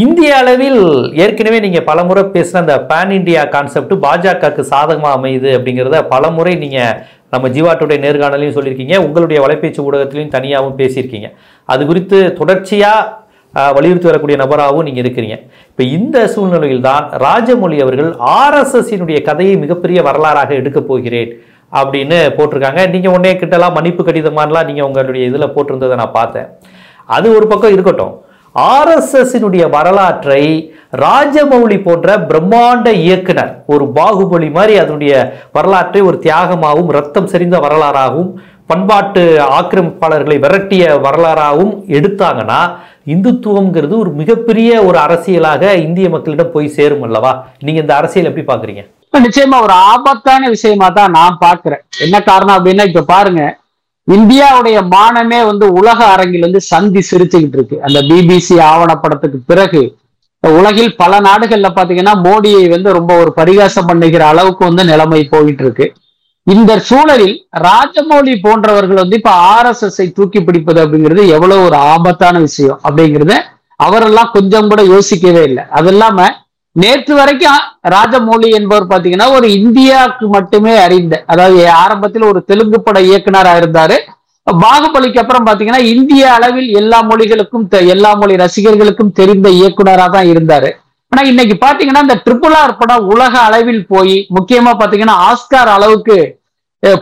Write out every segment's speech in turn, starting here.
இந்திய அளவில் ஏற்கனவே நீங்கள் பலமுறை பேசின அந்த பேன் இந்தியா கான்செப்ட் பாஜகவுக்கு சாதகமாக அமையுது அப்படிங்கிறத பலமுறை நீங்கள் நம்ம ஜீவாட்டுடைய நேர்காணலையும் சொல்லியிருக்கீங்க. உங்களுடைய வலைபேச்சு ஊடகத்திலையும் தனியாகவும் பேசியிருக்கீங்க. அது குறித்து தொடர்ச்சியாக வலியுறுத்தி வரக்கூடிய நபராகவும் நீங்கள் இருக்கிறீங்க. இப்போ இந்த சூழ்நிலையில் தான் ராஜமொழி அவர்கள் ஆர்எஸ்எஸ்ஸினுடைய கதையை மிகப்பெரிய வரலாறாக எடுக்கப் போகிறேன் அப்படின்னு போட்டிருக்காங்க. நீங்கள் உடனே கிட்டலாம் மன்னிப்பு கடிதமானலாம் நீங்கள் உங்களுடைய இதில் போட்டிருந்ததை நான் பார்த்தேன். அது ஒரு பக்கம் இருக்கட்டும். ஆர்எஸ்எஸ்ஸினுடைய வரலாற்றை ராஜமௌழி போன்ற பிரம்மாண்ட இயக்குனர் ஒரு பாகுபலி மாதிரி அதனுடைய வரலாற்றை ஒரு தியாகமாகவும் ரத்தம் செறிந்த வரலாறாகவும் பண்பாட்டு ஆக்கிரமிப்பாளர்களை விரட்டிய வரலாறாகவும் எடுத்தாங்கன்னா இந்துத்துவம்ங்கிறது ஒரு மிகப்பெரிய ஒரு அரசியலாக இந்திய மக்களிடம் போய் சேரும் அல்லவா? நீங்க இந்த அரசியல் எப்படி பாக்குறீங்க நிச்சயமா ஒரு ஆபத்தான விஷயமா தான் நான் பாக்குறேன் என்ன காரணம் அப்படின்னா இப்ப பாருங்க இந்தியாவுடைய மானமே வந்து உலக அரங்கில் வந்து சந்தி சிரிச்சுக்கிட்டு இருக்கு. அந்த பிபிசி ஆவணப்படத்துக்கு பிறகு உலகில் பல நாடுகள்ல பாத்தீங்கன்னா மோடியை வந்து ரொம்ப ஒரு பரிகாசம் பண்ணுகிற அளவுக்கு வந்து நிலைமை போயிட்டு இருக்கு. இந்த சூழலில் ராஜமௌழி போன்றவர்கள் வந்து இப்ப ஆர்எஸ்எஸ் தூக்கி பிடிப்பது அப்படிங்கிறது எவ்வளவு ஒரு ஆபத்தான விஷயம் அப்படிங்கிறத அவரெல்லாம் கொஞ்சம் கூட யோசிக்கவே இல்லை. அது இல்லாம நேற்று வரைக்கும் ராஜமௌலி என்பவர் பாத்தீங்கன்னா ஒரு இந்தியாவுக்கு மட்டுமே அறிந்த அதாவது ஆரம்பத்தில் ஒரு தெலுங்கு பட இயக்குனராக இருந்தாரு. பாகுபலிக்கு அப்புறம் பாத்தீங்கன்னா இந்திய அளவில் எல்லா மொழிகளுக்கும் தெ- எல்லா மொழி ரசிகர்களுக்கும் தெரிந்த இயக்குனரா தான் இருந்தாரு. ஆனா இன்னைக்கு பாத்தீங்கன்னா இந்த ட்ரிபிள் ஆர் படம் உலக அளவில் போய் முக்கியமா பாத்தீங்கன்னா ஆஸ்கார் அளவுக்கு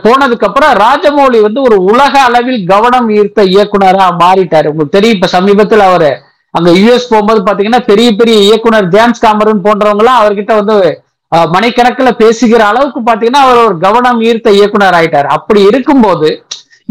போனதுக்கு அப்புறம் ராஜமௌலி வந்து ஒரு உலக அளவில் கவனம் ஈர்த்த இயக்குனரா மாறிட்டாரு. உங்களுக்கு தெரியும் இப்ப சமீபத்தில் அவரு அங்க யூஎஸ் போகும்போது பாத்தீங்கன்னா பெரிய பெரிய இயக்குனர் ஜேம்ஸ் காமரன் போன்றவங்க எல்லாம் அவர்கிட்ட வந்து மணிக்கணக்கில் மணிக்கணக்குல பேசுகிற அளவுக்கு பாத்தீங்கன்னா அவர் ஒரு கவனம் ஈர்த்த இயக்குனர் ஆயிட்டார். அப்படி இருக்கும்போது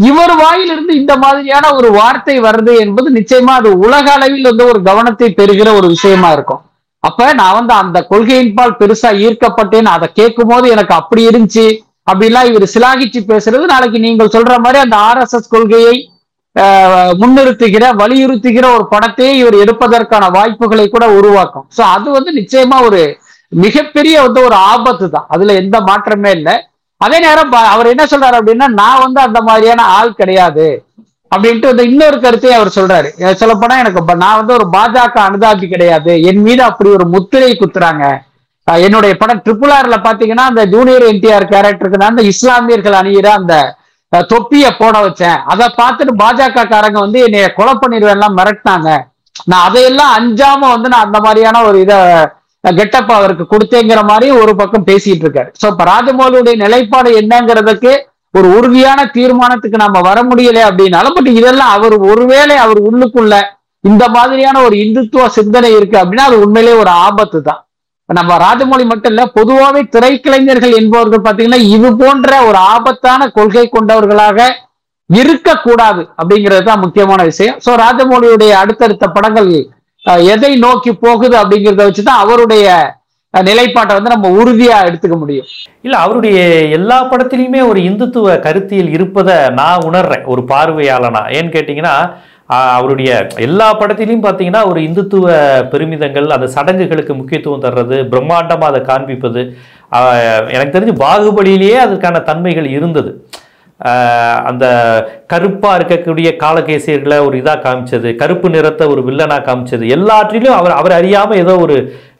இவர் வாயிலிருந்து இந்த மாதிரியான ஒரு வார்த்தை வருது என்பது நிச்சயமா அது உலக அளவில் வந்து ஒரு கவனத்தை பெறுகிற ஒரு விஷயமா இருக்கும். அப்ப நான் வந்து அந்த கொள்கையின்பால் பெருசா ஈர்க்கப்பட்டேன் அதை கேட்கும் போது எனக்கு அப்படி இருந்துச்சு அப்படிலாம் இவர் சிலாகிச்சு பேசுறது நாளைக்கு நீங்கள் சொல்ற மாதிரி அந்த ஆர்எஸ்எஸ் கொள்கையை முன்னிறுத்துகிற வலியுறுத்துகிற ஒரு படத்தையே இவர் எடுப்பதற்கான வாய்ப்புகளை கூட உருவாக்கும். சோ அது வந்து நிச்சயமா ஒரு மிகப்பெரிய வந்து ஒரு ஆபத்து தான் அதுல எந்த மாற்றமே இல்லை. அதே நேரம் ப- அவர் என்ன சொல்றாரு அப்படின்னா நான் வந்து அந்த மாதிரியான ஆள் கிடையாது. அப்படின்ட்டு வந்து இன்னொரு கருத்தையும் அவர் சொல்றாரு. சொல்ல போனா எனக்கு நான் வந்து ஒரு பாஜக அனுதாபி கிடையாது. என் மீது அப்படி ஒரு முத்திரை குத்துறாங்க. என்னுடைய படம் ட்ரிபிள் ஆர்ல பாத்தீங்கன்னா அந்த ஜூனியர் என்டிஆர் கேரக்டருக்கு தான் அந்த இஸ்லாமியர்கள் அணியிற அந்த தொப்பிய போட வச்சேன். அதை பார்த்துட்டு பாஜக காரங்க வந்து என்னைய கொலை பண்ணிடுவேன்லாம் மிரட்டினாங்க. நான் அதையெல்லாம் அஞ்சாம வந்து நான் அந்த மாதிரியான ஒரு இதை கெட்டப் அவருக்கு கொடுத்தேங்கிற மாதிரி ஒரு பக்கம் பேசிட்டு இருக்காரு. சோ இப்ப ராஜமௌலியுடைய நிலைப்பாடு என்னங்கிறதுக்கு ஒரு உறுதியான தீர்மானத்துக்கு நம்ம வர முடியல அப்படின்னாலும் பட் இதெல்லாம் அவர் ஒருவேளை அவர் உள்ளுக்குள்ள இந்த மாதிரியான ஒரு இந்துத்துவ சிந்தனை இருக்கு அப்படின்னா அது உண்மையிலேயே ஒரு ஆபத்து தான் நம்ம ராஜமௌழி மட்டும் இல்ல பொதுவாகவே திரைக்கலைஞர்கள் என்பவர்கள் பாத்தீங்கன்னா இது போன்ற ஒரு ஆபத்தான கொள்கை கொண்டவர்களாக இருக்கக்கூடாது அப்படிங்கிறது தான் முக்கியமான விஷயம். சோ ராஜமௌழியுடைய அடுத்தடுத்த படங்கள் எதை நோக்கி போகுது அப்படிங்கிறத வச்சுதான் அவருடைய நிலைப்பாட்டை வந்து நம்ம உறுதியா எடுத்துக்க முடியும். இல்ல அவருடைய எல்லா படத்திலையுமே ஒரு இந்துத்துவ கருத்தியல் இருப்பதை நான் உணர்றேன் ஒரு பார்வையாளனா. ஏன்னு கேட்டீங்கன்னா அவருடைய எல்லா படத்திலையும் பார்த்தீங்கன்னா ஒரு இந்துத்துவ பெருமிதங்கள் அந்த சடங்குகளுக்கு முக்கியத்துவம் தர்றது பிரம்மாண்டமாக அதை காண்பிப்பது எனக்கு தெரிஞ்சு பாகுபலியிலேயே அதற்கான தன்மைகள் இருந்தது. அந்த கருப்பாக இருக்கக்கூடிய காலகேசியர்களை ஒரு இதாக காமிச்சது கருப்பு நிறத்தை ஒரு வில்லனாக காமிச்சது. எல்லாற்றிலும் அவர் அவர் அறியாமல் ஏதோ ஒரு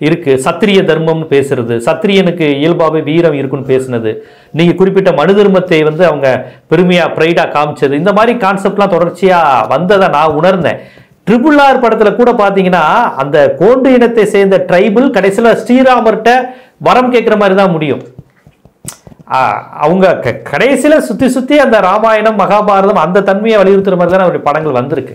இருக்குது சத்திரிய தர்மம்னு பேசுறது. சத்திரியனுக்கு இயல்பாகவே வீரம் இருக்குன்னு பேசுனது. நீங்கள் குறிப்பிட்ட மனு தர்மத்தை வந்து அவங்க பெருமையாக ப்ரைடாக காமிச்சது. இந்த மாதிரி கான்செப்ட்லாம் தொடர்ச்சியாக வந்ததை நான் உணர்ந்தேன். ட்ரிபிள் ஆர் படத்தில் கூட பார்த்தீங்கன்னா அந்த கோண்டு இனத்தை சேர்ந்த ட்ரைபிள் கடைசியில் ஸ்ரீராமர்கிட்ட வரம் கேட்குற மாதிரி தான் முடியும். அவங்க க- கடைசியில சுத்தி சுத்தி அந்த ராமாயணம் மகாபாரதம் அந்த தன்மையை வலியுறுத்துற மாதிரி தான் அவருடைய படங்கள் வந்திருக்கு.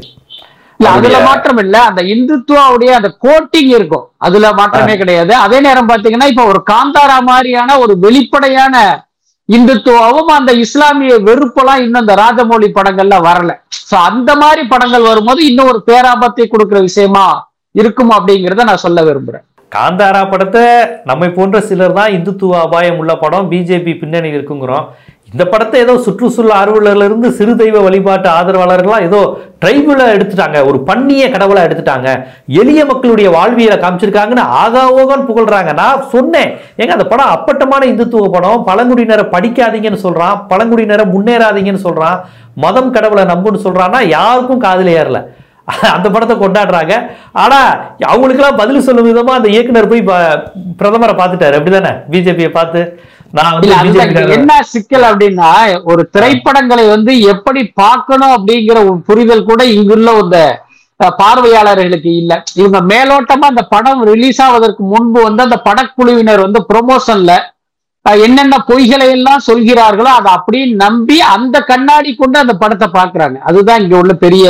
இல்ல அதுல மாற்றம் இல்ல அந்த இந்துத்துவாவுடைய அந்த கோட்டிங் இருக்கும். அதுல மாற்றமே கிடையாது. அதே நேரம் பாத்தீங்கன்னா இப்ப ஒரு காந்தாரா மாதிரியான ஒரு வெளிப்படையான இந்துத்துவாவும் அந்த இஸ்லாமிய வெறுப்பெல்லாம் இன்னும் இந்த ராஜமௌழி படங்கள்ல வரல. சோ அந்த மாதிரி படங்கள் வரும்போது இன்னும் ஒரு பேராபத்தை கொடுக்கிற விஷயமா இருக்கும் அப்படிங்கறத நான் சொல்ல விரும்புறேன். காந்தாரா படத்தை நம்மை போன்ற சிலர் தான் இந்துத்துவ அபாயம் உள்ள படம். பிஜேபி பின்னணி இருக்குங்கிறோம். இந்த படத்தை ஏதோ சுற்றுச்சூழல் ஆர்வலர்ல சிறு தெய்வ வழிபாட்டு ஆதரவாளர்கள்லாம் ஏதோ ட்ரைபுலாக எடுத்துட்டாங்க. ஒரு பண்ணிய கடவுளாக எடுத்துட்டாங்க. எளிய மக்களுடைய வாழ்வியலை காமிச்சிருக்காங்கன்னு ஆகா ஓகான்னு புகழ்றாங்க. நான் சொன்னேன். ஏங்க அந்த படம் அப்பட்டமான இந்துத்துவ படம். பழங்குடியினரை படிக்காதீங்கன்னு சொல்கிறான் பழங்குடியினரை முன்னேறாதீங்கன்னு சொல்கிறான் மதம் கடவுளை நம்புன்னு சொல்கிறான்னா யாருக்கும் காதில் ஏறலை. அந்த படத்தை கொண்டாடுறாங்க. ஆனா அவங்களுக்கெல்லாம் பதில் சொல்லும் விதமா அந்த இயக்குனர் போய் பிரதமரை பார்த்துட்டாரு. அப்படிதானே? பிஜேபியை பார்த்து. என்ன சிக்கல் அப்படின்னா ஒரு திரைப்படங்களை வந்து எப்படி பார்க்கணும் அப்படிங்கிற ஒரு புரிதல் கூட இங்குள்ள இந்த பார்வையாளர்களுக்கு இல்ல. இவங்க மேலோட்டமா அந்த படம் ரிலீஸ் ஆவதற்கு முன்பு வந்து அந்த படக்குழுவினர் வந்து ப்ரொமோஷன்ல என்னென்ன பொய்களை எல்லாம் சொல்கிறார்களோ அதை அப்படியே நம்பி அந்த கண்ணாடி கொண்டு அந்த படத்தை பார்க்கறாங்க. அதுதான் இங்க உள்ள பெரிய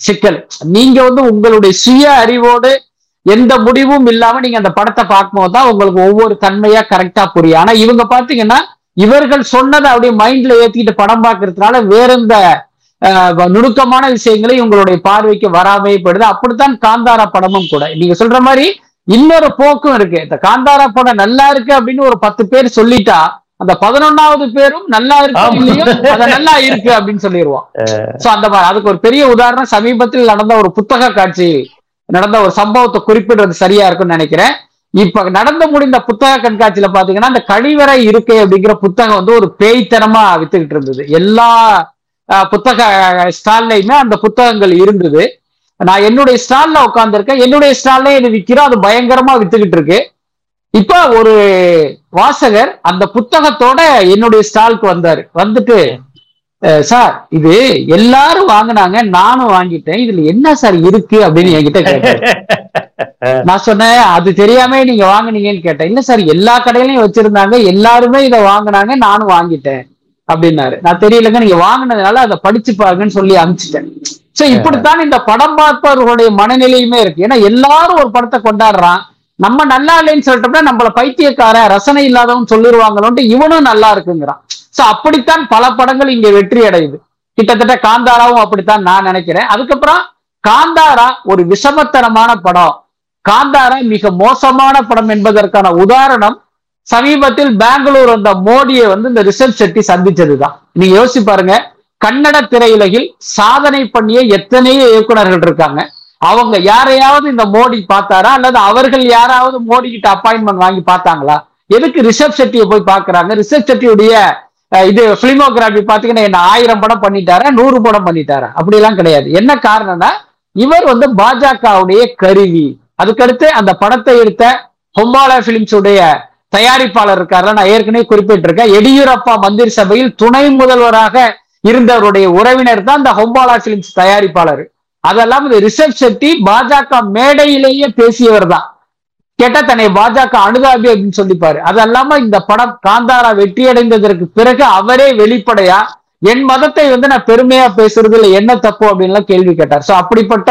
சிக்கல். நீங்க வந்து உங்களுடைய சுய அறிவோடு எந்த முடிவும் இல்லாம நீங்க அந்த படத்தை பார்க்கும்போது தான் உங்களுக்கு ஒவ்வொரு தன்மையா கரெக்டா புரியும். ஆனா இவங்க பாத்தீங்கன்னா இவர்கள் சொன்னதை அப்படியே மைண்ட்ல ஏத்திக்கிட்டு படம் பார்க்கறதுனால வேற எந்த நுணுக்கமான விஷயங்களை உங்களுடைய பார்வைக்கு வராமையப்படுது போயிடுது அப்படித்தான் காந்தாரா படமும் கூட. நீங்க சொல்ற மாதிரி இன்னொரு போக்கும் இருக்கு. இந்த காந்தாரா படம் நல்லா இருக்கு அப்படின்னு ஒரு பத்து பேர் சொல்லிட்டா அந்த பதினொன்னாவது பேரும் நல்லா இருக்கு அது நல்லா இருக்கு அப்படின்னு சொல்லிடுவோம் சோ அந்த மாதிரி அதுக்கு ஒரு பெரிய உதாரணம் சமீபத்தில் நடந்த ஒரு புத்தக காட்சி நடந்த ஒரு சம்பவத்தை குறிப்பிடுறது சரியா இருக்கும்னு நினைக்கிறேன். இப்ப நடந்து முடிந்த புத்தக கண்காட்சியில பாத்தீங்கன்னா அந்த கழிவறை இருக்கை அப்படிங்கிற புத்தகம் வந்து ஒரு பேய்த்தனமா வித்துக்கிட்டு இருந்தது. எல்லா புத்தக ஸ்டால்லையுமே அந்த புத்தகங்கள் இருந்தது. நான் என்னுடைய ஸ்டால்ல உட்கார்ந்திருக்கேன். என்னுடைய ஸ்டால்ல இது விக்கிறோம் அது பயங்கரமா வித்துக்கிட்டு இருக்கு. இப்ப ஒரு வாசகர் அந்த புத்தகத்தோட என்னுடைய ஸ்டாலுக்கு வந்தாரு. வந்துட்டு "அஹ், சார் இது எல்லாரும் வாங்குனாங்க நானும் வாங்கிட்டேன். இதுல என்ன சார் இருக்கு? அப்படின்னு என்கிட்ட கேட்டாரு. நான் சொன்னேன் அது தெரியாம நீங்க வாங்குனீங்கன்னு கேட்டேன். இல்ல சார் எல்லா கடையிலயும் வச்சிருந்தாங்க எல்லாருமே இதை வாங்குனாங்க நானும் வாங்கிட்டேன். அப்படின்னாரு. நான் தெரியலங்க நீங்க வாங்குனதுனால அதை படிச்சு பாருங்கன்னு சொல்லி அனுப்பிச்சிட்டேன். சோ இப்படித்தான் இந்த படம் பார்ப்பவர்களுடைய மனநிலையுமே இருக்கு. ஏன்னா எல்லாரும் ஒரு படத்தை கொண்டாடுறான். நம்ம நல்லா இல்லைன்னு சொல்லிட்டோம்னா நம்மள பைத்தியக்கார ரசனை இல்லாதவன் சொல்லிருவாங்களோன்ட்டு இவனும் நல்லா இருக்குங்கிறான். சோ அப்படித்தான் பல படங்கள் இங்க வெற்றி அடையுது. கிட்டத்தட்ட காந்தாராவும் அப்படித்தான் நான் நினைக்கிறேன். அதுக்கப்புறம் காந்தாரா ஒரு விஷமத்தனமான படம். காந்தாரா மிக மோசமான படம் என்பதற்கான உதாரணம் சமீபத்தில் பெங்களூர் வந்த மோடியை வந்து இந்த ரிஷப் செட்டி சந்திச்சதுதான். நீங்க யோசிச்சு பாருங்க கன்னட திரையுலகில் சாதனை பண்ணிய எத்தனையோ இயக்குனர்கள் இருக்காங்க. அவங்க யாரையாவது இந்த மோடி பார்த்தாரா? அல்லது அவர்கள் யாராவது மோடி கிட்ட அப்பாயின்மெண்ட் வாங்கி பார்த்தாங்களா? எதுக்கு ரிஷப் செட்டியை போய் பாக்குறாங்க ரிஷப் செட்டியுடைய இது பிலிமோகிராபி பாத்தீங்கன்னா என்ன ஆயிரம் படம் பண்ணிட்டாரா? நூறு படம் பண்ணிட்டாரா? அப்படிலாம் கிடையாது. என்ன காரணம்னா இவர் வந்து பாஜகவுடைய கருவி. அதுக்கடுத்து அந்த படத்தை எடுத்த ஹொம்பாலா பிலிம்ஸ் உடைய தயாரிப்பாளர் இருக்காருல நான் ஏற்கனவே குறிப்பிட்டிருக்கேன். எடியூரப்பா மந்திரி சபையில் துணை முதல்வராக இருந்தவருடைய உறவினர் தான் இந்த ஹொம்பாலா பிலிம்ஸ் தயாரிப்பாளர். அதெல்லாம் இந்த ரிஷப் செட்டி பாஜக மேடையிலேயே பேசியவர் தான் கேட்டா தன்னை பாஜக அனுதாபி அப்படின்னு சொல்லிப்பாரு. அது அல்லாம இந்த படம் காந்தாரா வெற்றியடைந்ததற்கு பிறகு அவரே வெளிப்படையா என் மதத்தை வந்து நான் பெருமையா பேசுறதுல என்ன தப்பு? அப்படின்லாம் கேள்வி கேட்டார். சோ அப்படிப்பட்ட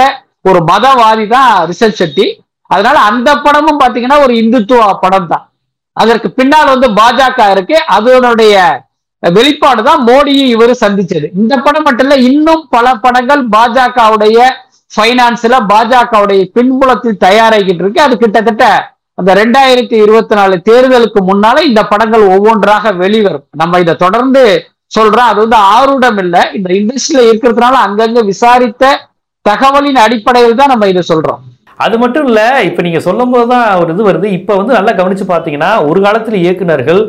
ஒரு மதவாதி தான் ரிஷப் செட்டி அதனால அந்த படமும் பாத்தீங்கன்னா ஒரு இந்துத்துவ படம் தான் அதற்கு பின்னால் வந்து பாஜக இருக்கு. அதனுடைய வெளிப்பாடு தான் மோடியை இவரு சந்திச்சது. இந்த படம் மட்டும் இல்ல இன்னும் பல படங்கள் பாஜகவுடைய பைனான்ஸ்ல பாஜகவுடைய பின்புலத்தில் தயாராகிட்டு இருக்கு. அது கிட்டத்தட்ட அந்த ரெண்டாயிரத்தி இருபத்தி நாலு தேர்தலுக்கு முன்னால இந்த படங்கள் ஒவ்வொன்றாக வெளிவரும். நம்ம இதை தொடர்ந்து சொல்றோம் அது வந்து ஆர்வடம் இல்லை. இந்த இண்டஸ்ட்ரியில இருக்கிறதுனால அங்கங்க விசாரித்த தகவலின் அடிப்படையில் தான் நம்ம இதை சொல்றோம். அது மட்டும் இல்ல இப்ப நீங்க சொல்லும் போதுதான் ஒரு இது வருது. இப்ப வந்து நல்லா கவனிச்சு பாத்தீங்கன்னா ஒரு காலத்துல இயக்குனர்கள்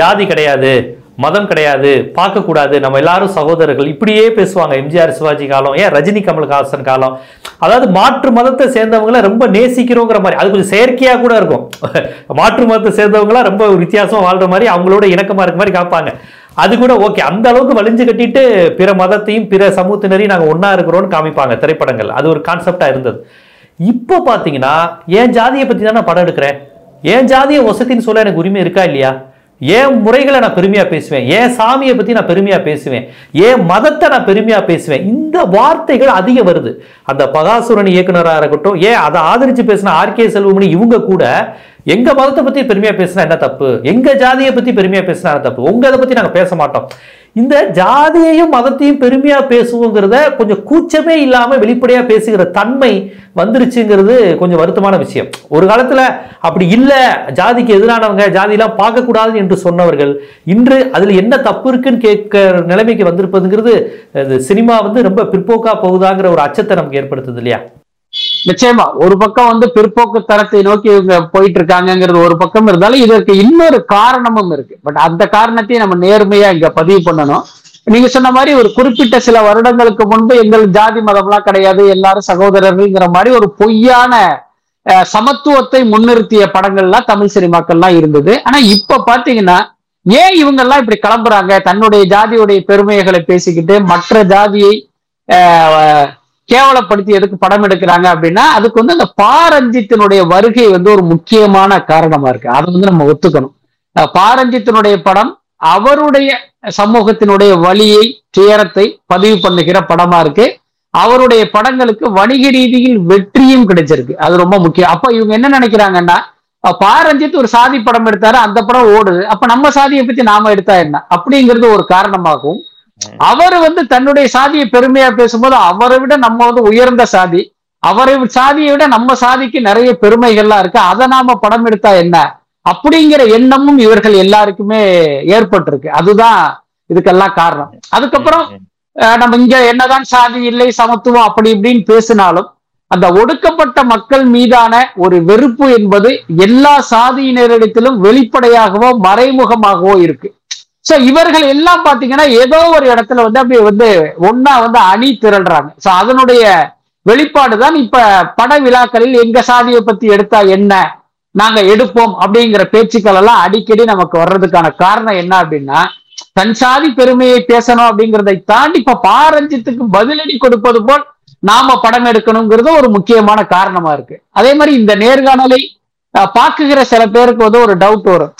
ஜாதி கிடையாது. மதம் கிடையாது பார்க்கக்கூடாது. நம்ம எல்லாரும் சகோதரர்கள். இப்படியே பேசுவாங்க. எம்ஜிஆர் சிவாஜி காலம் ஏன் ரஜினி கமல்ஹாசன் காலம். அதாவது மாற்று மதத்தை சேர்ந்தவங்கள ரொம்ப நேசிக்கிறோங்கிற மாதிரி. அது கொஞ்சம் செயற்கையாக கூட இருக்கும். மாற்று மதத்தை சேர்ந்தவங்களாம் ரொம்ப வித்தியாசமாக வாழ்கிற வாழ்ற மாதிரி அவங்களோட இணக்கமாக இருக்க மாதிரி காப்பாங்க. அது கூட ஓகே. அந்த அளவுக்கு வலிஞ்சு கட்டிட்டு பிற மதத்தையும் பிற சமூகத்தினரையும் நாங்கள் ஒன்றா இருக்கிறோம்னு காமிப்பாங்க திரைப்படங்கள். அது ஒரு கான்செப்டாக இருந்தது. இப்போ பார்த்தீங்கன்னா என் ஜாதியை பற்றி தான் நான் படம் எடுக்கிறேன்? என் ஜாதியை வசத்தின்னு சொல்ல எனக்கு உரிமை இருக்கா இல்லையா? என் முறைகளை நான் பெருமையாக பேசுவேன். என் சாமியை பற்றி நான் பெருமையாக பேசுவேன். என் மதத்தை நான் பெருமையாக பேசுவேன். இந்த வார்த்தைகள் அதிகம் வருது. அந்த பகாசுரன் இயக்குனராக இருக்கட்டும் ஏன் அதை ஆதரித்து பேசின ஆர்கே செல்வமணி இவங்க கூட எங்கள் மதத்தை பற்றி பெருமையாக பேசினா என்ன தப்பு? எங்கள் ஜாதியை பற்றி பெருமையாக பேசினா என்ன தப்பு? உங்கள் இதை பற்றி நாங்கள் பேச மாட்டோம். இந்த ஜாதியையும் மதத்தையும் பெருமையாக பேசுவோங்கிறத கொஞ்சம் கூச்சமே இல்லாமல் வெளிப்படையாக பேசுகிற தன்மை வந்துருச்சுங்கிறது கொஞ்சம் வருத்தமான விஷயம். ஒரு காலத்தில் அப்படி இல்லை ஜாதிக்கு எதிரானவங்க ஜாதியெல்லாம் பார்க்கக்கூடாது என்று சொன்னவர்கள் இன்று அதில் என்ன தப்பு இருக்குன்னு கேட்குற நிலைமைக்கு வந்திருப்பதுங்கிறது அது சினிமா வந்து ரொம்ப பிற்போக்காக போகுதாங்கிற ஒரு அச்சத்தை நமக்கு ஏற்படுத்துது இல்லையா? நிச்சயமா. ஒரு பக்கம் வந்து பிற்போக்கு தரத்தை நோக்கி இவங்க போயிட்டு இருக்காங்கங்கிறது ஒரு பக்கம் இருந்தாலும் இதற்கு இன்னொரு காரணமும் இருக்கு. பட் அந்த காரணத்தையும் நம்ம நேர்மையா இங்க பதிவு பண்ணணும். நீங்க சொன்ன மாதிரி ஒரு குறிப்பிட்ட சில வருடங்களுக்கு முன்பு எங்கள் ஜாதி மதம்லாம் கிடையாது எல்லாரும் சகோதரர்கள்ங்கிற மாதிரி ஒரு பொய்யான அஹ், சமத்துவத்தை முன்னிறுத்திய படங்கள்லாம் தமிழ் சினிமாக்கள்லாம் இருந்தது. ஆனா இப்ப பாத்தீங்கன்னா ஏன் இவங்கெல்லாம் இப்படி கிளம்புறாங்க? தன்னுடைய ஜாதியுடைய பெருமைகளை பேசிக்கிட்டு மற்ற ஜாதியை ஆஹ், கேவலப்படுத்தி எதுக்கு படம் எடுக்கிறாங்க அப்படின்னா அதுக்கு வந்து அந்த பாரஞ்சித்தினுடைய வருகை வந்து ஒரு முக்கியமான காரணமா இருக்கு. அதை வந்து நம்ம ஒத்துக்கணும். பாரஞ்சித்தினுடைய படம் அவருடைய சமூகத்தினுடைய வலியை துயரத்தை பதிவு பண்ணுகிற படமா இருக்கு. அவருடைய படங்களுக்கு வணிக ரீதியில் வெற்றியும் கிடைச்சிருக்கு. அது ரொம்ப முக்கியம். அப்ப இவங்க என்ன நினைக்கிறாங்கன்னா பாரஞ்சித் ஒரு சாதி படம் எடுத்தாரு அந்த படம் ஓடுது. அப்ப நம்ம சாதியை பத்தி நாம எடுத்தா என்ன? அப்படிங்கிறது ஒரு காரணமாகும் அவர் வந்து தன்னுடைய சாதியை பெருமையா பேசும்போது அவரை விட நம்ம வந்து உயர்ந்த சாதி அவரை சாதியை விட நம்ம சாதிக்கு நிறைய பெருமைகள்லாம் இருக்கு. அதை நாம படம் எடுத்தா என்ன? அப்படிங்கிற எண்ணமும் இவர்கள் எல்லாருக்குமே ஏற்பட்டிருக்கு. அதுதான் இதுக்கெல்லாம் காரணம். அதுக்கப்புறம் நம்ம இங்க என்னதான் சாதி இல்லை சமத்துவம் அப்படி இப்படின்னு பேசினாலும் அந்த ஒடுக்கப்பட்ட மக்கள் மீதான ஒரு வெறுப்பு என்பது எல்லா சாதியினரிடத்திலும் வெளிப்படையாகவோ மறைமுகமாகவோ இருக்கு. சோ இவர்கள் எல்லாம் பாத்தீங்கன்னா ஏதோ ஒரு இடத்துல வந்து அப்படியே வந்து ஒன்னா வந்து அணி திரள்றாங்க. சோ அதனுடைய வெளிப்பாடு தான் இப்ப பட விழாக்களில் எங்க சாதியை பத்தி எடுத்தா என்ன நாங்க எடுப்போம் அப்படிங்கிற பேச்சுக்கள் எல்லாம் அடிக்கடி நமக்கு வர்றதுக்கான காரணம் என்ன அப்படின்னா தன் சாதி பெருமையை பேசணும் அப்படிங்கிறதை தாண்டி இப்ப பாரஞ்சித்துக்கு பதிலடி கொடுப்பது போல் நாம படம் எடுக்கணுங்கிறது ஒரு முக்கியமான காரணமா இருக்கு. அதே மாதிரி இந்த நேர்காணலை பாக்குகிற சில பேருக்கு வந்து ஒரு டவுட் வரும்.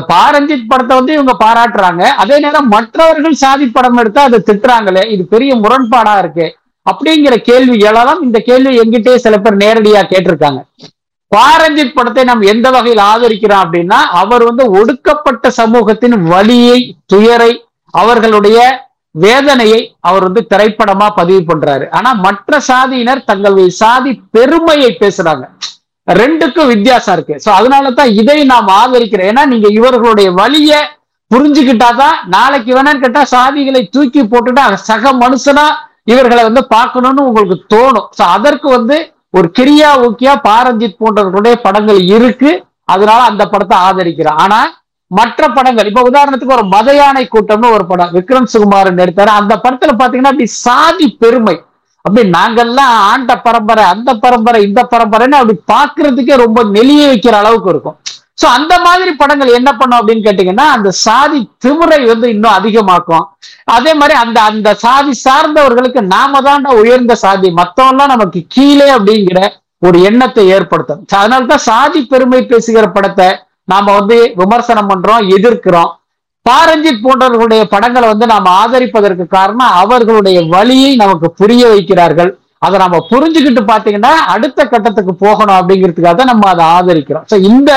பாரஞ்சித் படத்தை வந்து இவங்க பாராட்டுறாங்க. அதே நேரம் மற்றவர்கள் சாதி படம் எடுத்தா அதை திட்டுறாங்களே இது பெரிய முரண்பாடா இருக்கு அப்படிங்கிற கேள்வி எழலாம் இந்த கேள்வி எங்கிட்டே சில பேர் நேரடியா கேட்டிருக்காங்க. பாரஞ்சித் படத்தை நாம் எந்த வகையில் ஆதரிக்கிறோம் அப்படின்னா அவர் வந்து ஒடுக்கப்பட்ட சமூகத்தின் வலியை துயரை அவர்களுடைய வேதனையை அவர் வந்து திரைப்படமா பதிவு பண்றாரு. ஆனா மற்ற சாதியினர் தங்களுடைய சாதி பெருமையை பேசுறாங்க. ரெண்டுக்கும் வித்தியாசம் இருக்கு. சோ அதனால தான் இதை நாம் ஆதரிக்கிறேன் ஏன்னா நீங்க இவர்களுடைய வழிய புரிஞ்சுக்கிட்டாதான் நாளைக்கு வேணான்னு கேட்டா சாதிகளை தூக்கி போட்டுட்டு சக மனுஷனா இவர்களை வந்து பார்க்கணும்னு உங்களுக்கு தோணும். சோ அதற்கு வந்து ஒரு கிரியா ஊக்கியா பாரஞ்சித் போன்றவர்களுடைய படங்கள் இருக்கு. அதனால அந்த படத்தை ஆதரிக்கிறோம். ஆனா மற்ற படங்கள் இப்ப உதாரணத்துக்கு ஒரு மதையானை கூட்டம்னு ஒரு படம் விக்ரம் சுகுமாரன் எடுத்தாரு. அந்த படத்துல பாத்தீங்கன்னா அப்படி சாதி பெருமை. அப்படி நாங்கெல்லாம் ஆண்ட பரம்பரை அந்த பரம்பரை இந்த பரம்பரைன்னு அப்படி பாக்குறதுக்கே ரொம்ப நெளிய வைக்கிற அளவுக்கு இருக்கும். சோ அந்த மாதிரி படங்கள் என்ன பண்ணும் அப்படின்னு கேட்டீங்கன்னா அந்த சாதி திமுறை வந்து இன்னும் அதிகமாக்கும். அதே மாதிரி அந்த அந்த சாதி சார்ந்தவர்களுக்கு நாம தான் உயர்ந்த சாதி. மத்தவெல்லாம் நமக்கு கீழே அப்படிங்கிற ஒரு எண்ணத்தை ஏற்படுத்தும். அதனால்தான் சாதி பெருமை பேசுகிற படத்தை நாம வந்து விமர்சனம் பண்றோம் எதிர்க்கிறோம். பாரஞ்சித் போன்றவர்களுடைய படங்களை வந்து நாம ஆதரிப்பதற்கு காரணம் அவர்களுடைய வழியை நமக்கு புரிய வைக்கிறார்கள். அதை நம்ம புரிஞ்சுக்கிட்டு பாத்தீங்கன்னா அடுத்த கட்டத்துக்கு போகணும் அப்படிங்கிறதுக்காக தான் நம்ம அதை ஆதரிக்கிறோம். சோ இந்த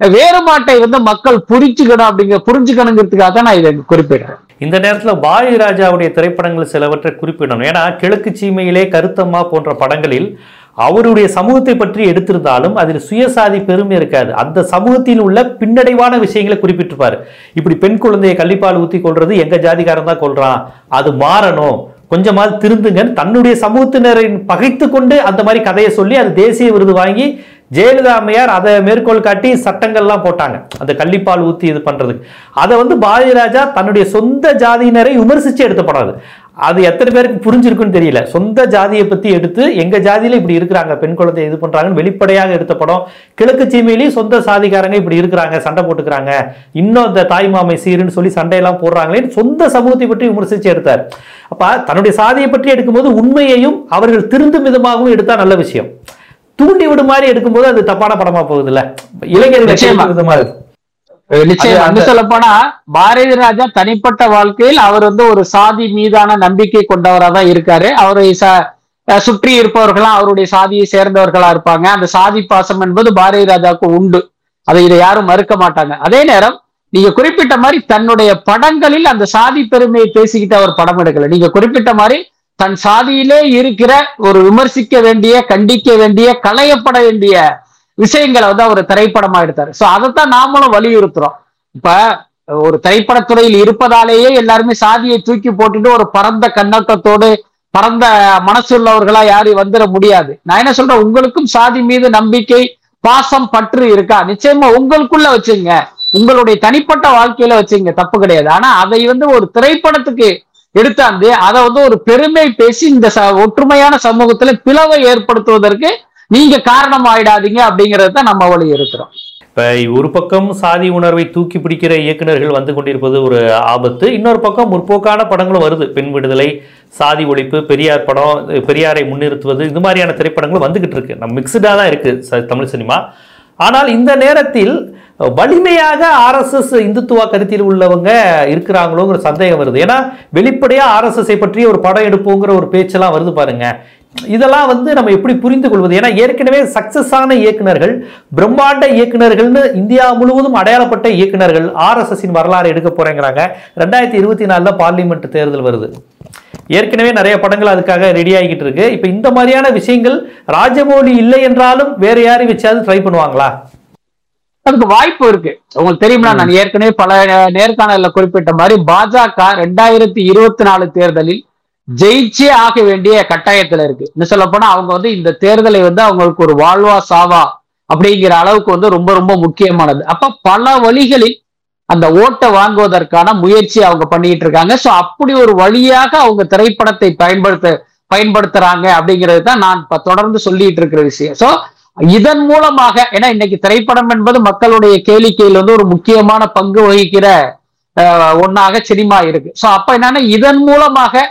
வேறுபாட்டை வந்து மக்கள் புரிஞ்சுக்கணும் அப்படிங்கிற புரிஞ்சுக்கணுங்கிறதுக்காக தான் நான் இதை குறிப்பிடுறேன். இந்த நேரத்தில் பாரதி ராஜாவுடைய திரைப்படங்கள் சிலவற்றை குறிப்பிடணும். ஏன்னா கிழக்கு சீமையிலே கருத்தம்மா போன்ற படங்களில் அவருடைய சமூகத்தை பற்றி எடுத்திருந்தாலும் அதில் சுயசாதி பெருமை இருக்காது. அந்த சமூகத்தில் உள்ள பின்னடைவான விஷயங்களை குறிப்பிட்டிருப்பார். இப்படி பெண் குழந்தையை கள்ளிப்பால் ஊற்றி கொள்றது எங்க ஜாதிகாரன் தான் கொள்றான் அது மாறணும். கொஞ்சமாவது திருந்துங்கன்னு தன்னுடைய சமூகத்தினரை பகைத்து கொண்டு அந்த மாதிரி கதையை சொல்லி அது தேசிய விருது வாங்கி ஜெயலலிதா அம்மையார் அதை மேற்கோள் காட்டி சட்டங்கள்லாம் போட்டாங்க. அந்த கள்ளிப்பால் ஊற்றி இது பண்ணுறதுக்கு அதை வந்து பாரதி ராஜா தன்னுடைய சொந்த ஜாதியினரை விமர்சித்து எடுத்த படம் அது. அது எத்தனை பேருக்கு புரிஞ்சிருக்குன்னு தெரியல. சொந்த ஜாதியை பத்தி எடுத்து எங்க ஜாதியில இப்படி இருக்கிறாங்க பெண் குழந்தை இது பண்றாங்கன்னு வெளிப்படையாக எடுத்த படம். கிழக்கு சீமையிலேயும் சொந்த சாதிக்காரங்க இப்படி இருக்கிறாங்க சண்டை போட்டுக்கிறாங்க. இன்னும் இந்த தாய் மாமை சீருன்னு சொல்லி சண்டையெல்லாம் போடுறாங்களேன்னு சொந்த சமூகத்தை பற்றி விமர்சிச்சு எடுத்தார். அப்ப தன்னுடைய சாதியை பற்றி எடுக்கும்போது உண்மையையும் அவர்கள் திருந்தும் விதமாகவும் எடுத்தா நல்ல விஷயம். தூண்டி விடு மாதிரி எடுக்கும்போது அது தப்பான படமா போகுது இல்ல இளைஞர்கள் நிச்சயமா. நிச்சயம். வந்து சொல்ல போனா பாரதி ராஜா தனிப்பட்ட வாழ்க்கையில் அவர் வந்து ஒரு சாதி மீதான நம்பிக்கை கொண்டவரா தான் இருக்காரு. அவரை சுற்றி இருப்பவர்களாம் அவருடைய சாதியை சேர்ந்தவர்களா இருப்பாங்க. அந்த சாதி பாசம் என்பது பாரதி ராஜாவுக்கு உண்டு. அதை இதை யாரும் மறுக்க மாட்டாங்க. அதே நேரம் நீங்க குறிப்பிட்ட மாதிரி தன்னுடைய படங்களில் அந்த சாதி பெருமையை பேசிக்கிட்டு அவர் படம் எடுக்கல. நீங்க குறிப்பிட்ட மாதிரி தன் சாதியிலே இருக்கிற ஒரு விமர்சிக்க வேண்டிய கண்டிக்க வேண்டிய களையப்பட வேண்டிய விஷயங்களை வந்து அவர் திரைப்படமா எடுத்தாரு. சோ அதைத்தான் நாமளும் வலியுறுத்துறோம். இப்ப ஒரு திரைப்படத்துறையில் இருப்பதாலேயே எல்லாருமே சாதியை தூக்கி போட்டுட்டு ஒரு பரந்த கண்ணோட்டத்தோடு பரந்த மனசுள்ளவர்களா யாரும் வந்துட முடியாது. நான் என்ன சொல்றேன்? உங்களுக்கும் சாதி மீது நம்பிக்கை பாசம் பற்று இருக்கா? நிச்சயமா உங்களுக்குள்ள வச்சுங்க. உங்களுடைய தனிப்பட்ட வாழ்க்கையில வச்சுங்க. தப்பு கிடையாது. ஆனா அதை வந்து ஒரு திரைப்படத்துக்கு எடுத்தாந்து அதை வந்து ஒரு பெருமை பேசி இந்த ச- ஒற்றுமையான சமூகத்துல பிளவை ஏற்படுத்துவதற்கு நீங்க காரணம் ஆயிடாதீங்க அப்படிங்கறத தான் நம்ம வலியுறுத்துறோம் இப்ப ஒரு பக்கம் சாதி உணர்வை தூக்கி பிடிக்கிற இயக்குநர்கள் வந்து கொண்டிருப்பது ஒரு ஆபத்து இன்னொரு பக்கம் முற்போக்கான படங்களும் வருது. பெண் விடுதலை சாதி ஒழிப்பு பெரியார் படம் பெரியாரை முன்னிறுத்துவது இது மாதிரியான திரைப்படங்களும் வந்துகிட்டு இருக்கு. நம்ம மிக்சடாக தான் இருக்கு ச- தமிழ் சினிமா. ஆனால் இந்த நேரத்தில் வலிமையாக ஆர்எஸ்எஸ் இந்துத்துவ கருத்தில் உள்ளவங்க இருக்கிறாங்களோங்கிற சந்தேகம் வருது. ஏன்னா வெளிப்படையாக ஆர்எஸ்எஸ்ஐ பற்றி ஒரு படம் எடுப்போங்கிற ஒரு பேச்செல்லாம் வருது பாருங்க. இதெல்லாம் வந்து நம்ம எப்படி புரிந்து கொள்வது ஏன்னா ஏற்கனவே சக்சஸ் ஆன இயக்குனர்கள் பிரம்மாண்ட இயக்குனர்கள்னு இந்தியா முழுவதும் அடையாளப்பட்ட இயக்குனர்கள் ஆர்எஸ்எஸ்ஸின் வரலாறு எடுக்க போறேங்கிறாங்க. ரெண்டாயிரத்தி இருபத்தி நாலுல பார்லிமெண்ட் தேர்தல் வருது. ஏற்கனவே நிறைய படங்கள் அதுக்காக ரெடி ஆகிட்டு இருக்கு. இப்போ இந்த மாதிரியான விஷயங்கள் ராஜமௌழி இல்லை என்றாலும் வேற யாரையும் வச்சாவது ட்ரை பண்ணுவாங்களா? அதுக்கு வாய்ப்பு இருக்கு. உங்களுக்கு தெரியுமா நான் ஏற்கனவே பல நேர்காணல்ல குறிப்பிட்ட மாதிரி பாஜக ரெண்டாயிரத்தி இருபத்தி நாலு தேர்தலில் ஜெயிச்சே ஆக வேண்டிய கட்டாயத்துல இருக்கு. இன்னும் சொல்ல போனா அவங்க வந்து இந்த தேர்தலை வந்து அவங்களுக்கு ஒரு வாழ்வா சாவா அப்படிங்கிற அளவுக்கு வந்து ரொம்ப ரொம்ப முக்கியமானது. அப்ப பல வழிகளில் அந்த ஓட்டை வாங்குவதற்கான முயற்சி அவங்க பண்ணிட்டு இருக்காங்க. சோ அப்படி ஒரு வழியாக அவங்க திரைப்படத்தை பயன்படுத்த பயன்படுத்துறாங்க அப்படிங்கிறது தான் நான் இப்ப தொடர்ந்து சொல்லிட்டு இருக்கிற விஷயம். சோ இதன் மூலமாக ஏன்னா இன்னைக்கு திரைப்படம் என்பது மக்களுடைய கேளிக்கையில் வந்து ஒரு முக்கியமான பங்கு வகிக்கிற ஒன்னாக சினிமா இருக்கு. சோ அப்ப என்னன்னா இதன் மூலமாக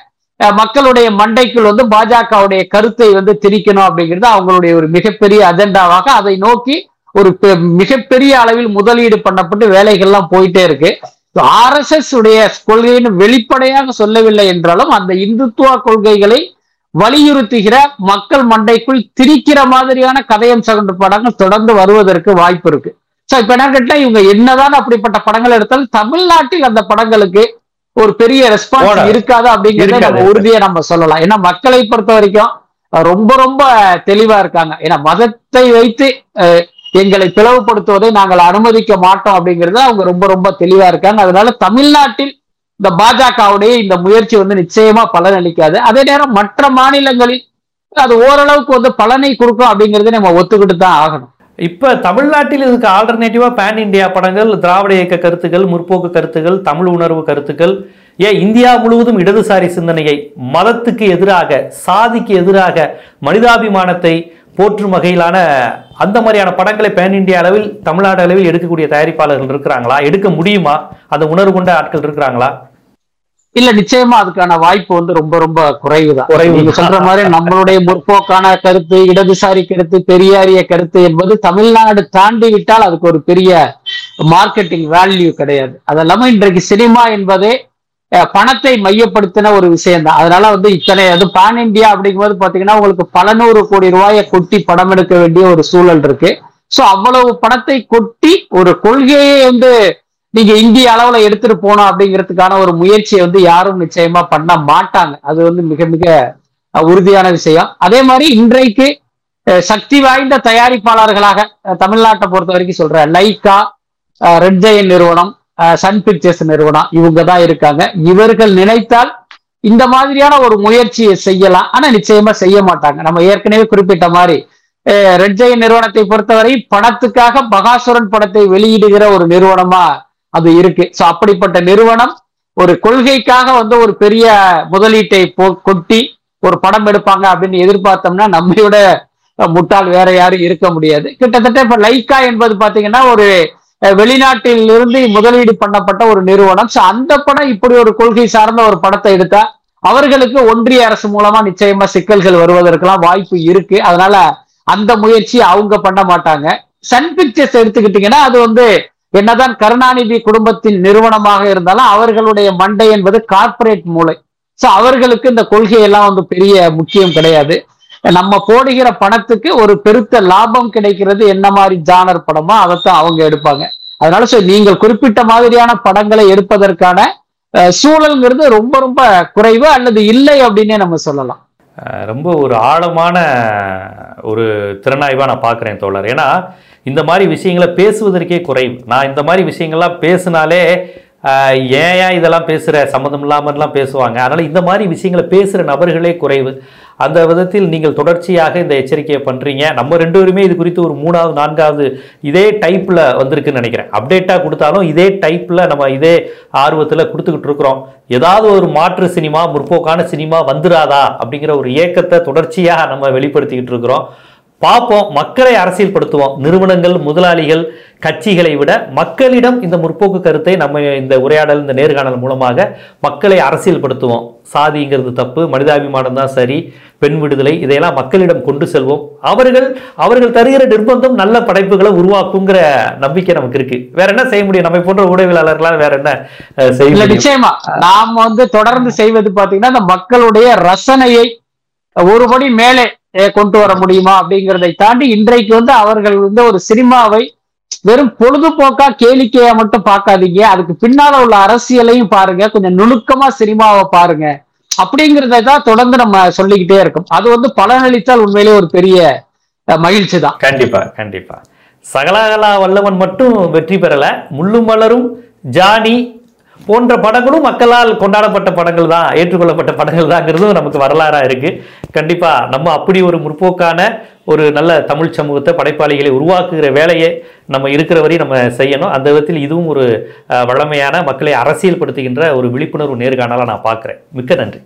மக்களுடைய மண்டைக்குள் வந்து பாஜகவுடைய கருத்தை வந்து திரிக்கணும் அப்படிங்கிறது அவங்களுடைய ஒரு மிகப்பெரிய அஜெண்டாவாக அதை நோக்கி ஒரு பெ- மிகப்பெரிய அளவில் முதலீடு பண்ணப்பட்டு வேலைகள்லாம் போயிட்டே இருக்கு. ஆர்எஸ்எஸ் உடைய கொள்கைன்னு வெளிப்படையாக சொல்லவில்லை என்றாலும் அந்த இந்துத்துவ கொள்கைகளை வலியுறுத்துகிற மக்கள் மண்டைக்குள் திரிக்கிற மாதிரியான கதையம் சகண்டு படங்கள் தொடர்ந்து வருவதற்கு வாய்ப்பு இருக்கு. சோ இப்ப என்ன கேட்டா இவங்க என்னதான் அப்படிப்பட்ட படங்கள் எடுத்தாலும் தமிழ்நாட்டில் அந்த படங்களுக்கு ஒரு பெரிய ரெஸ்பான்ஸ். இருக்காது அப்படிங்கறத. நம்ம உறுதியா நம்ம சொல்லலாம். ஏன்னா மக்களை பொறுத்த வரைக்கும் ரொம்ப ரொம்ப தெளிவா இருக்காங்க. ஏன்னா மதத்தை வைத்து எங்களை பிளவுபடுத்துவதை நாங்கள் அனுமதிக்க மாட்டோம் அப்படிங்கறது அவங்க ரொம்ப ரொம்ப தெளிவா இருக்காங்க. அதனால தமிழ்நாட்டில் இந்த பாஜகவுடைய இந்த முயற்சி வந்து நிச்சயமா பலன் அளிக்காது. அதே நேரம் மற்ற மாநிலங்களில் அது ஓரளவுக்கு வந்து பலனை கொடுக்கும் அப்படிங்கறதை நம்ம ஒத்துக்கிட்டு தான் ஆகணும். இப்போ தமிழ்நாட்டில் இதுக்கு ஆல்டர்னேட்டிவாக பேன் இந்தியா படங்கள் திராவிட இயக்க கருத்துக்கள் முற்போக்கு கருத்துக்கள் தமிழ் உணர்வு கருத்துக்கள் ஏன் இந்தியா முழுவதும் இடதுசாரி சிந்தனையை மதத்துக்கு எதிராக சாதிக்கு எதிராக மனிதாபிமானத்தை போற்றும் வகையிலான அந்த மாதிரியான படங்களை பேன் இந்தியா அளவில் தமிழ்நாடு அளவில் எடுக்கக்கூடிய தயாரிப்பாளர்கள் இருக்கிறாங்களா? எடுக்க முடியுமா? அந்த உணர்வு கொண்ட ஆட்கள் இருக்கிறாங்களா? இல்ல நிச்சயமா அதுக்கான வாய்ப்பு வந்து ரொம்ப ரொம்ப குறைவுதான். குறைவு. நீங்க சொல்ற மாதிரி நம்மளுடைய முற்போக்கான கருத்து இடதுசாரி கருத்து பெரியாரிய கருத்து என்பது தமிழ்நாடு தாண்டி விட்டால் அதுக்கு ஒரு பெரிய மார்க்கெட்டிங் வேல்யூ கிடையாது. அது இல்லாம இன்றைக்கு சினிமா என்பதே பணத்தை மையப்படுத்தின ஒரு விஷயம் தான் அதனால வந்து இத்தனை அது பான் இந்தியா அப்படிங்கும்போது பாத்தீங்கன்னா உங்களுக்கு பல நூறு கோடி ரூபாயை கொட்டி படம் எடுக்க வேண்டிய ஒரு சூழல் இருக்கு. சோ அவ்வளவு பணத்தை கொட்டி ஒரு கொள்கையை வந்து நீங்க இந்திய அளவுல எடுத்துட்டு போகணும் அப்படிங்கிறதுக்கான ஒரு முயற்சியை வந்து யாரும் நிச்சயமா பண்ண மாட்டாங்க. அது வந்து மிக மிக அஹ், உறுதியான விஷயம். அதே மாதிரி இன்றைக்கு சக்தி வாய்ந்த தயாரிப்பாளர்களாக தமிழ்நாட்டை பொறுத்த வரைக்கும் சொல்றேன் லைக்கா ரெட் ஜெயன் நிறுவனம் அஹ், சன் பிக்சர்ஸ் நிறுவனம் இவங்க தான் இருக்காங்க. இவர்கள் நினைத்தால் இந்த மாதிரியான ஒரு முயற்சியை செய்யலாம். ஆனா நிச்சயமா செய்ய மாட்டாங்க. நம்ம ஏற்கனவே குறிப்பிட்ட மாதிரி ரெட் ஜெயன் நிறுவனத்தை பொறுத்தவரை பணத்துக்காக பகாசுரன் படத்தை வெளியிடுகிற ஒரு நிறுவனமா அது இருக்கு. ஸோ அப்படிப்பட்ட நிறுவனம் ஒரு கொள்கைக்காக வந்து ஒரு பெரிய முதலீட்டை போ- கொட்டி ஒரு படம் எடுப்பாங்க அப்படின்னு எதிர்பார்த்தோம்னா நம்மையோட முட்டாள் வேற யாரும் இருக்க முடியாது. கிட்டத்தட்ட இப்ப லைக்கா என்பது பாத்தீங்கன்னா ஒரு வெளிநாட்டில் இருந்து முதலீடு பண்ணப்பட்ட ஒரு நிறுவனம். ஸோ அந்த படம் இப்படி ஒரு கொள்கை சார்ந்த ஒரு படத்தை எடுத்தா அவர்களுக்கு ஒன்றிய அரசு மூலமா நிச்சயமா சிக்கல்கள் வருவதற்கெல்லாம் வாய்ப்பு இருக்கு. அதனால அந்த முயற்சி அவங்க பண்ண மாட்டாங்க. சன் பிக்சர்ஸ் எடுத்துக்கிட்டீங்கன்னா அது வந்து என்னதான் கருணாநிதி குடும்பத்தின் நிறுவனமாக இருந்தாலும் அவர்களுடைய மண்டை என்பது கார்ப்பரேட் மூளை. சோ அவர்களுக்கு இந்த கொள்கையெல்லாம் வந்து பெரிய முக்கியம் கிடையாது. நம்ம போடுகிற பணத்துக்கு ஒரு பெருத்த லாபம் கிடைக்கிறது என்ன மாதிரி ஜானர் படமோ அதைத்தான் அவங்க எடுப்பாங்க. அதனால சோ நீங்கள் குறிப்பிட்ட மாதிரியான படங்களை எடுப்பதற்கான சூழல்ங்கிறது ரொம்ப ரொம்ப குறைவு அல்லது இல்லை அப்படின்னே நம்ம சொல்லலாம். ரொம்ப ஒரு ஆழமான ஒரு திறனாய்வாக நான் பார்க்குறேன் தோழர். ஏன்னா இந்த மாதிரி விஷயங்களை பேசுவதற்கே குறைவு. நான் இந்த மாதிரி விஷயங்கள்லாம் பேசினாலே ஏன் ஏன் இதெல்லாம் பேசுகிற சம்மந்தம் இல்லாமல்லாம் பேசுவாங்க. அதனால் இந்த மாதிரி விஷயங்களை பேசுகிற நபர்களே குறைவு. அந்த விதத்தில் நீங்கள் தொடர்ச்சியாக இந்த எச்சரிக்கையை பண்ணுறீங்க நம்ம ரெண்டு பேருமே இது குறித்து ஒரு மூணாவது நான்காவது இதே டைப்பில் வந்திருக்குன்னு நினைக்கிறேன். அப்டேட்டாக கொடுத்தாலும் இதே டைப்பில் நம்ம இதே ஆர்வத்தில் கொடுத்துக்கிட்டு இருக்கிறோம். ஏதாவது ஒரு மாற்று சினிமா முற்போக்கான சினிமா வந்துடாதா அப்படிங்கிற ஒரு ஏக்கத்தை தொடர்ச்சியாக நம்ம வெளிப்படுத்திக்கிட்டு இருக்கிறோம். பார்ப்போம் மக்களை அரசியல்படுத்துவோம். நிறுவனங்கள் முதலாளிகள் கட்சிகளை விட மக்களிடம் இந்த முற்போக்கு கருத்தை நம்ம இந்த உரையாடல் இந்த நேர்காணல் மூலமாக மக்களை அரசியல்படுத்துவோம். சாதிங்கிறது தப்பு மனிதாபிமானம் தான் சரி பெண் விடுதலை இதையெல்லாம் மக்களிடம் கொண்டு செல்வோம். அவர்கள் அவர்கள் தருகிற நிர்பந்தம் நல்ல படைப்புகளை உருவாக்குங்கிற நம்பிக்கை நமக்கு இருக்கு. வேற என்ன செய்ய முடியும்? நம்ம போன்ற ஊடகவியலாளர்களால் வேற என்ன செய்ய நிச்சயமா. நாம் வந்து தொடர்ந்து செய்வது பாத்தீங்கன்னா இந்த மக்களுடைய ரசனையை ஒருபடி மேலே கொண்டு வர முடியுமா அப்படிங்கிறதை தாண்டி இன்றைக்கு வந்து அவர்கள் வந்து ஒரு சினிமாவை வெறும் பொழுதுபோக்கா கேளிக்கையா மட்டும் பார்க்காதீங்க. அதுக்கு பின்னால உள்ள அரசியலையும் பாருங்க. கொஞ்சம் நுணுக்கமா சினிமாவை பாருங்க. அப்படிங்கிறத தான் தொடர்ந்து நம்ம சொல்லிக்கிட்டே இருக்கோம். அது வந்து பலனளித்தால் உண்மையிலேயே ஒரு பெரிய மகிழ்ச்சி தான் கண்டிப்பா கண்டிப்பா. சகலகலா வல்லவன் மட்டும் வெற்றி பெறல. முள்ளும் மலரும் ஜானி போன்ற படங்களும் மக்களால் கொண்டாடப்பட்ட படங்கள் தான் ஏற்றுக்கொள்ளப்பட்ட படங்கள் தாங்கிறதும் நமக்கு வரலாறாக இருக்குது கண்டிப்பாக நம்ம அப்படி ஒரு முற்போக்கான ஒரு நல்ல தமிழ் சமூகத்தை படைப்பாளிகளை உருவாக்குகிற வேலையை நம்ம இருக்கிற வரையும் நம்ம செய்யணும். அந்த விதத்தில் இதுவும் ஒரு வளமையான மக்களை அரசியல்படுத்துகின்ற ஒரு விழிப்புணர்வு நேர்காணலாக நான் பார்க்குறேன். மிக்க நன்றி.